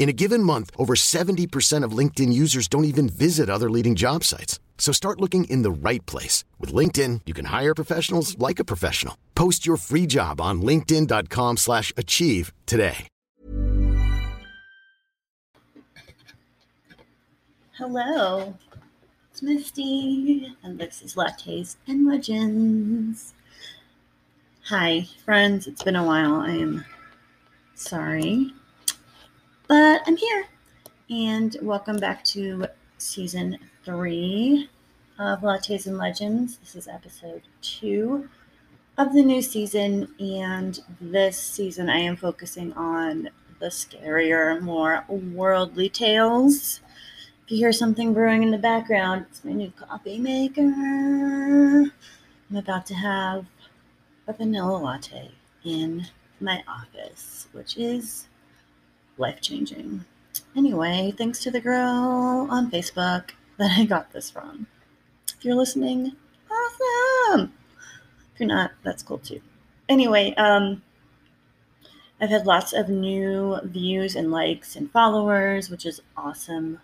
In a given month, over 70% of LinkedIn users don't even visit other leading job sites. So start looking in the right place. With LinkedIn, you can hire professionals like a professional. Post your free job on linkedin.com slash achieve today. Hello, it's Misty, and this is Lattes and Legends. Hi, friends. It's been a while. I am sorry but I'm here. And welcome back to season three of Lattes and Legends. This is episode two of the new season. And this season, I am focusing on the scarier, more worldly tales. If you hear something brewing in the background, it's my new coffee maker. I'm about to have a vanilla latte in my office, which is life changing. Anyway, thanks to the girl on Facebook that I got this from. If you're listening, awesome. If you're not, that's cool too. Anyway, um, I've had lots of new views and likes and followers, which is awesome.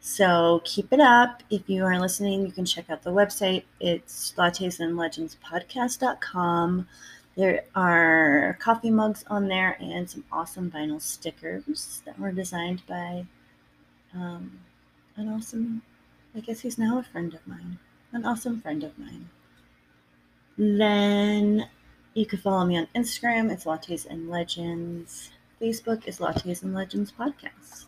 So keep it up. If you are listening, you can check out the website. It's lattesandlegendspodcast.com. There are coffee mugs on there and some awesome vinyl stickers that were designed by um, an awesome, I guess he's now a friend of mine, an awesome friend of mine. Then you can follow me on Instagram, it's Lattes and Legends. Facebook is Lattes and Legends Podcast.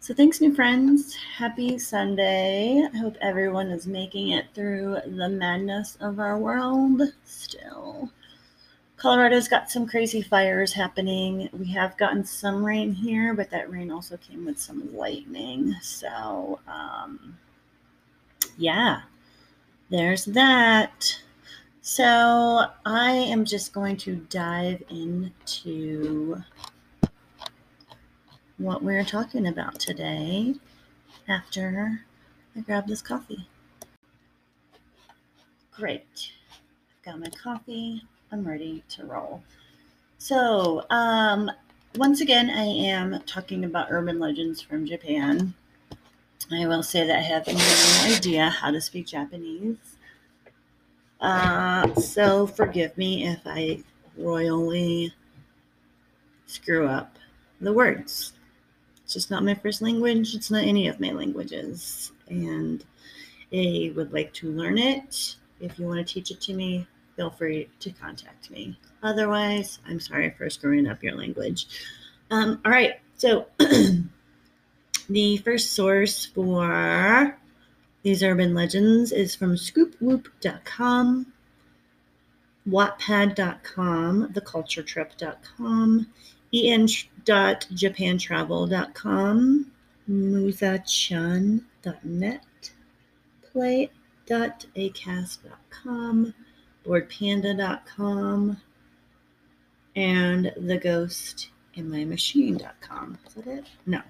So thanks, new friends. Happy Sunday. I hope everyone is making it through the madness of our world still. Colorado's got some crazy fires happening. We have gotten some rain here, but that rain also came with some lightning. So, um, yeah, there's that. So, I am just going to dive into what we're talking about today after I grab this coffee. Great. I've got my coffee. I'm ready to roll. So, um, once again, I am talking about urban legends from Japan. I will say that I have no idea how to speak Japanese. Uh, so, forgive me if I royally screw up the words. It's just not my first language, it's not any of my languages. And I would like to learn it. If you want to teach it to me, feel free to contact me. Otherwise, I'm sorry for screwing up your language. Um, all right, so the first source for these urban legends is from scoopwhoop.com, wattpad.com, theculturetrip.com, en.japantravel.com, muzachan.net, play.acast.com, boredpanda.com, and the ghost in my machine.com. Is that it? No.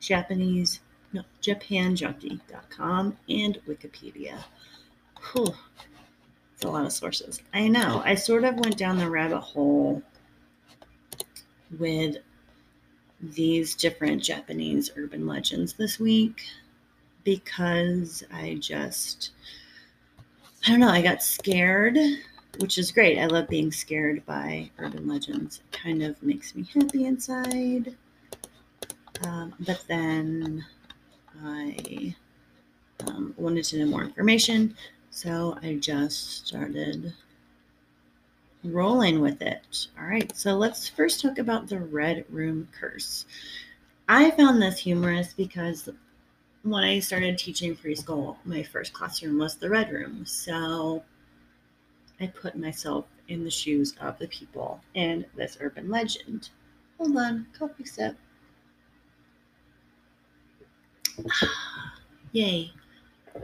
Japanese no, japanjunkie.com and Wikipedia. Whew. It's a lot of sources. I know. I sort of went down the rabbit hole with these different Japanese urban legends this week because I just, I don't know, I got scared, which is great. I love being scared by urban legends. It kind of makes me happy inside. Um, but then I um, wanted to know more information, so I just started rolling with it. All right, so let's first talk about the Red Room Curse. I found this humorous because when I started teaching preschool, my first classroom was the Red Room. So I put myself in the shoes of the people in this urban legend. Hold on, coffee sip. Yay,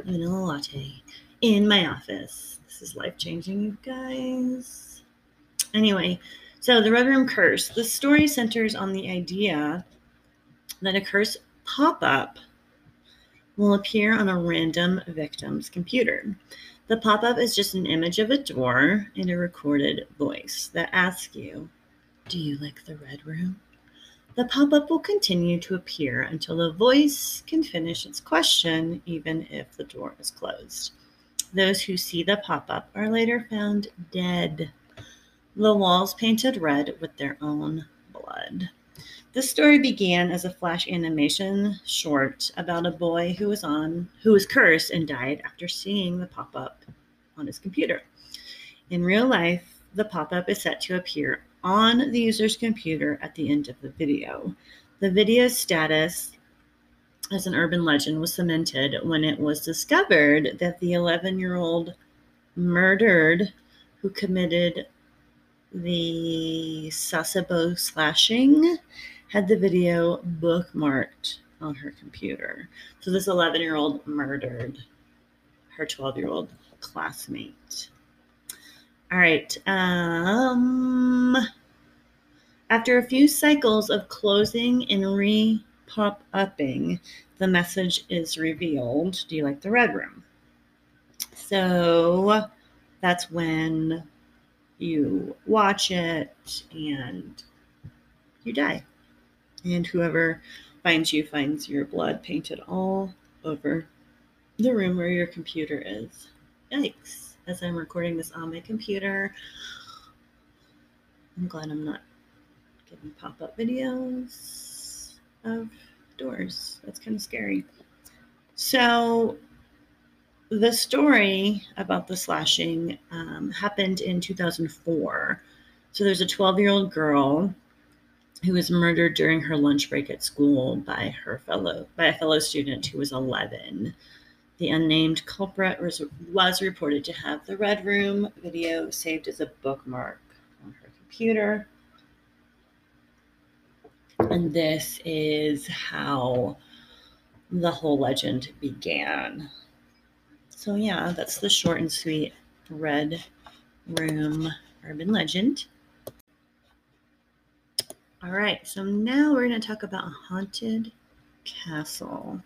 vanilla latte in my office. This is life changing, you guys. Anyway, so the Red Room Curse. The story centers on the idea that a curse pop up will appear on a random victim's computer. The pop up is just an image of a door and a recorded voice that asks you, Do you like the Red Room? The pop up will continue to appear until the voice can finish its question, even if the door is closed. Those who see the pop up are later found dead, the walls painted red with their own blood. This story began as a flash animation short about a boy who was on who was cursed and died after seeing the pop-up on his computer. In real life, the pop-up is set to appear on the user's computer at the end of the video. The video's status as an urban legend was cemented when it was discovered that the 11 year old murdered who committed the Sasebo slashing had the video bookmarked on her computer. So this 11 year old murdered her 12 year old classmate. All right. Um, after a few cycles of closing and re pop upping, the message is revealed Do you like the red room? So that's when you watch it and you die. And whoever finds you finds your blood painted all over the room where your computer is. Yikes. As I'm recording this on my computer, I'm glad I'm not getting pop up videos of doors. That's kind of scary. So, the story about the slashing um, happened in 2004. So there's a 12 year old girl who was murdered during her lunch break at school by her fellow by a fellow student who was 11. The unnamed culprit was, was reported to have the Red Room video saved as a bookmark on her computer. And this is how the whole legend began. So, yeah, that's the short and sweet Red Room urban legend. All right, so now we're going to talk about a haunted castle.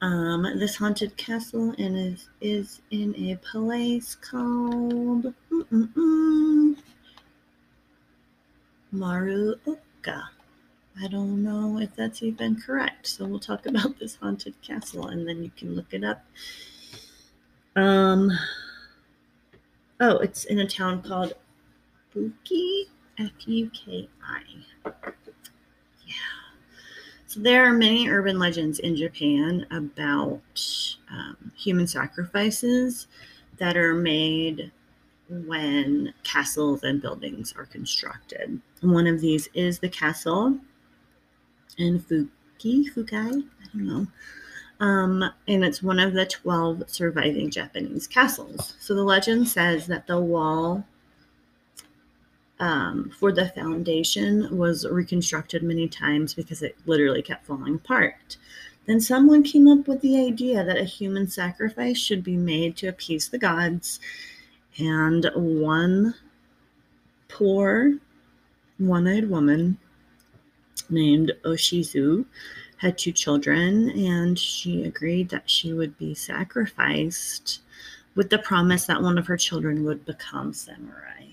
Um, this haunted castle is, is in a place called Maruoka. I don't know if that's even correct. So we'll talk about this haunted castle and then you can look it up. Um oh, it's in a town called Fuki, F U K I. Yeah. So there are many urban legends in Japan about um, human sacrifices that are made when castles and buildings are constructed. One of these is the castle in Fuki, Fukai, I don't know. Um, and it's one of the 12 surviving Japanese castles. So the legend says that the wall um, for the foundation was reconstructed many times because it literally kept falling apart. Then someone came up with the idea that a human sacrifice should be made to appease the gods, and one poor one eyed woman named Oshizu had two children, and she agreed that she would be sacrificed with the promise that one of her children would become samurai.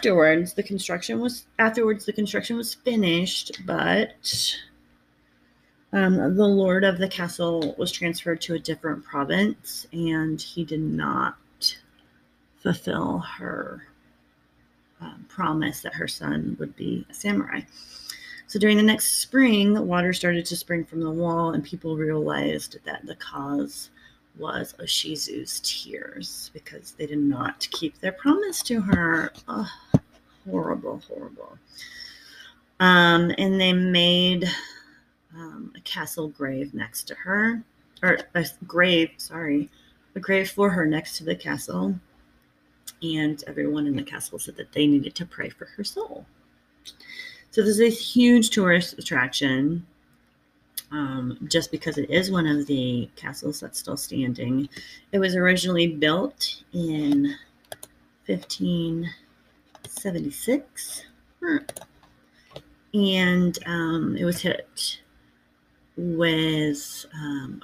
Afterwards, the construction was afterwards the construction was finished, but um, the lord of the castle was transferred to a different province, and he did not fulfill her um, promise that her son would be a samurai. So during the next spring, water started to spring from the wall, and people realized that the cause was Oshizu's tears because they did not keep their promise to her. Oh, horrible, horrible. Um, and they made um, a castle grave next to her, or a grave, sorry, a grave for her next to the castle. And everyone in the castle said that they needed to pray for her soul. So there's this huge tourist attraction um, just because it is one of the castles that's still standing. It was originally built in 1576, and um, it was hit with um,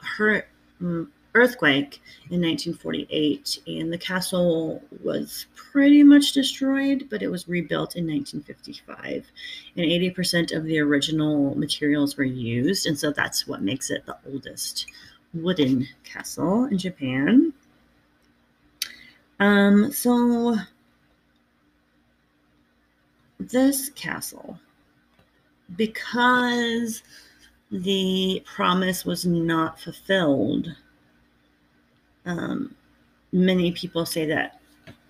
mm, earthquake in 1948, and the castle was pretty much destroyed, but it was rebuilt in 1955. And 80% of the original materials were used, and so that's what makes it the oldest wooden castle in Japan. Um, so this castle, because the promise was not fulfilled um, many people say that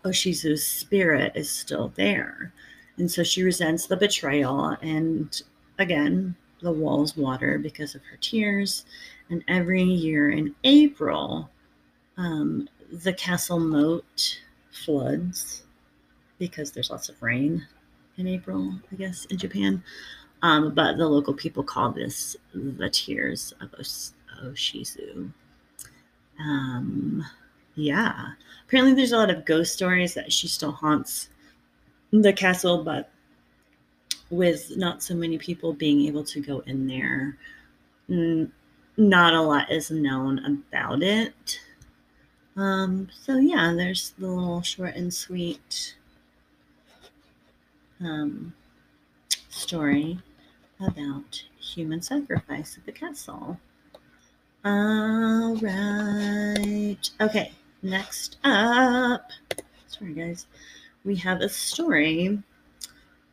Oshizu's spirit is still there. And so she resents the betrayal. And again, the walls water because of her tears. And every year in April, um, the castle moat floods because there's lots of rain in April, I guess, in Japan. Um, but the local people call this the tears of Oshizu. Um, yeah. Apparently, there's a lot of ghost stories that she still haunts the castle, but with not so many people being able to go in there, not a lot is known about it. Um, so yeah, there's the little short and sweet um, story about human sacrifice at the castle. All right. Okay. Next up, sorry guys, we have a story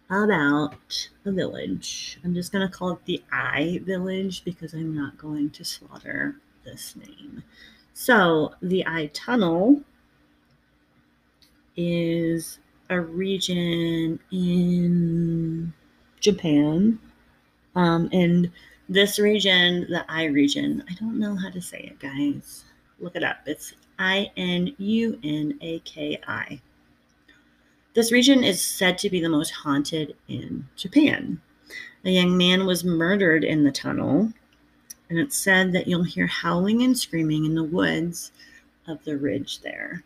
about a village. I'm just going to call it the I Village because I'm not going to slaughter this name. So, the I Tunnel is a region in Japan. Um, and this region, the I region, I don't know how to say it, guys. Look it up. It's I N U N A K I. This region is said to be the most haunted in Japan. A young man was murdered in the tunnel, and it's said that you'll hear howling and screaming in the woods of the ridge there.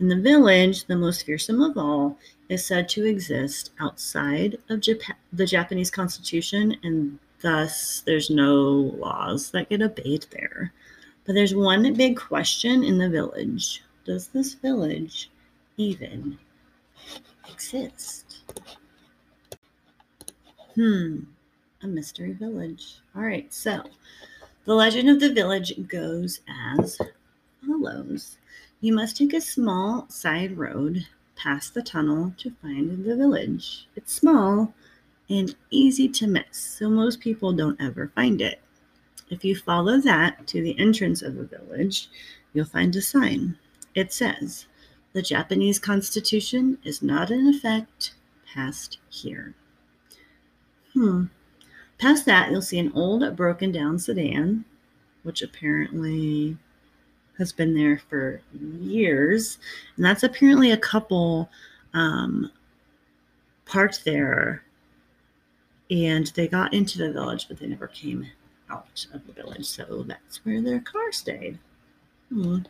In the village, the most fearsome of all is said to exist outside of Japan, the Japanese constitution and Thus, there's no laws that get obeyed there. But there's one big question in the village Does this village even exist? Hmm, a mystery village. All right, so the legend of the village goes as follows You must take a small side road past the tunnel to find the village. It's small, and easy to miss, so most people don't ever find it. If you follow that to the entrance of the village, you'll find a sign. It says, The Japanese Constitution is not in effect past here. Hmm. Past that, you'll see an old broken down sedan, which apparently has been there for years. And that's apparently a couple um, parked there and they got into the village, but they never came out of the village. So that's where their car stayed. Hmm.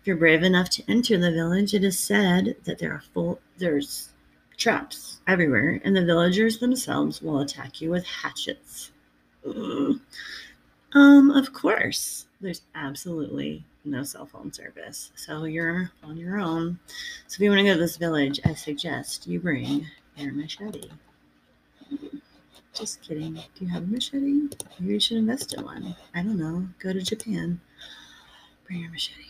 If you're brave enough to enter the village, it is said that there are full there's traps everywhere, and the villagers themselves will attack you with hatchets. Um, of course, there's absolutely no cell phone service. So you're on your own. So if you want to go to this village, I suggest you bring your machete. Just kidding. Do you have a machete? Maybe you should invest in one. I don't know. Go to Japan. Bring your machete.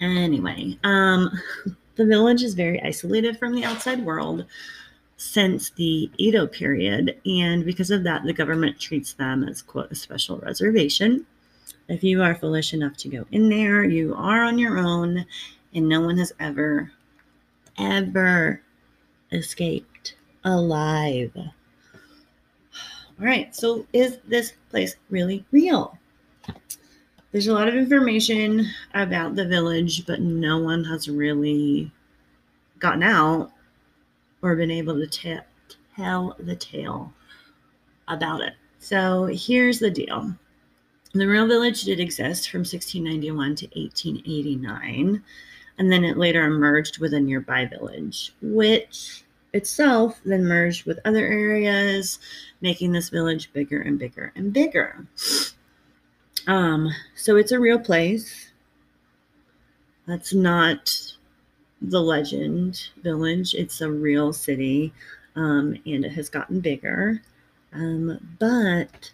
Anyway, um, the village is very isolated from the outside world since the Edo period, and because of that, the government treats them as quote a special reservation. If you are foolish enough to go in there, you are on your own, and no one has ever, ever escaped alive. All right, so is this place really real? There's a lot of information about the village, but no one has really gotten out or been able to t- tell the tale about it. So here's the deal the real village did exist from 1691 to 1889, and then it later emerged with a nearby village, which itself then merged with other areas, making this village bigger and bigger and bigger. Um, so it's a real place. That's not the legend village. It's a real city, um, and it has gotten bigger. Um, but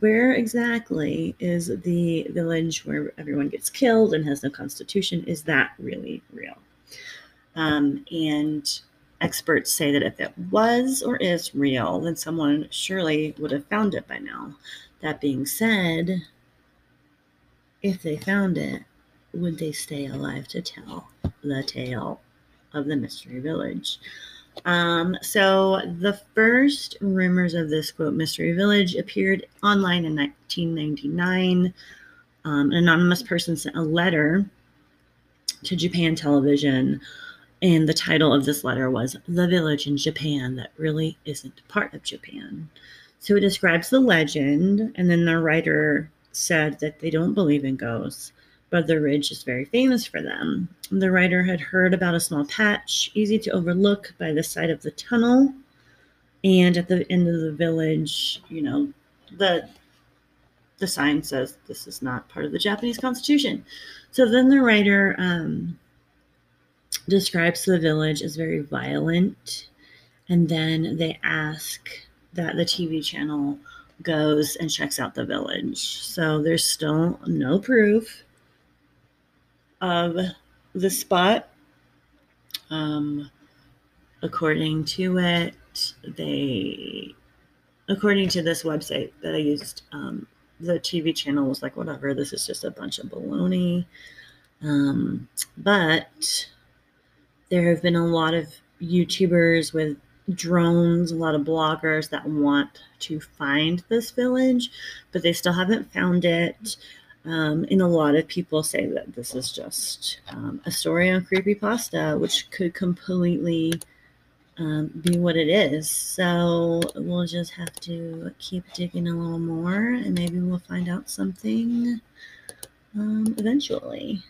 where exactly is the village where everyone gets killed and has no constitution? Is that really real? Um, and experts say that if it was or is real, then someone surely would have found it by now. That being said, if they found it, would they stay alive to tell the tale of the Mystery Village? Um, so the first rumors of this quote Mystery Village appeared online in 1999. Um, an anonymous person sent a letter to Japan television, and the title of this letter was The Village in Japan That Really Isn't Part of Japan. So it describes the legend, and then the writer said that they don't believe in ghosts, but the ridge is very famous for them. The writer had heard about a small patch, easy to overlook by the side of the tunnel, and at the end of the village, you know, the the sign says this is not part of the Japanese constitution. So then the writer um, describes the village as very violent, and then they ask that the TV channel goes and checks out the village. So there's still no proof of the spot. Um, according to it, they, according to this website that I used, um, the TV channel was like, whatever, this is just a bunch of baloney. Um, but there have been a lot of YouTubers with drones, a lot of bloggers that want to find this village, but they still haven't found it. Um, and a lot of people say that this is just um, a story on creepypasta, which could completely um, be what it is. So we'll just have to keep digging a little more, and maybe we'll find out something um, eventually.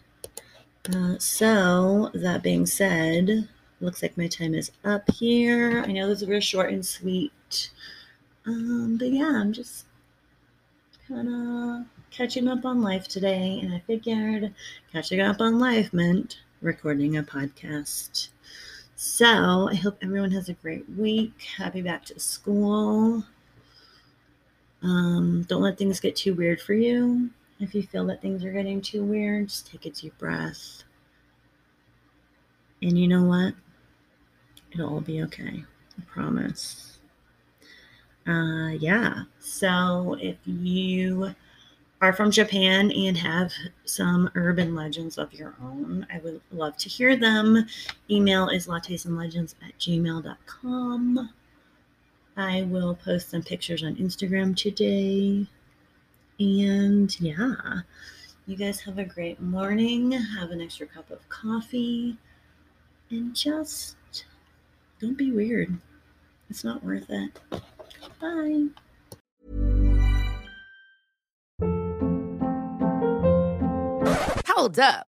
Uh, so that being said, looks like my time is up here. I know this is real short and sweet. Um, but yeah, I'm just kind of catching up on life today, and I figured catching up on life meant recording a podcast. So I hope everyone has a great week. Happy back to school. Um, don't let things get too weird for you. If you feel that things are getting too weird, just take a deep breath. And you know what? It'll all be okay. I promise. Uh, yeah. So if you are from Japan and have some urban legends of your own, I would love to hear them. Email is lattesandlegends at gmail.com. I will post some pictures on Instagram today. And yeah, you guys have a great morning. Have an extra cup of coffee. And just don't be weird. It's not worth it. Bye. Hold up.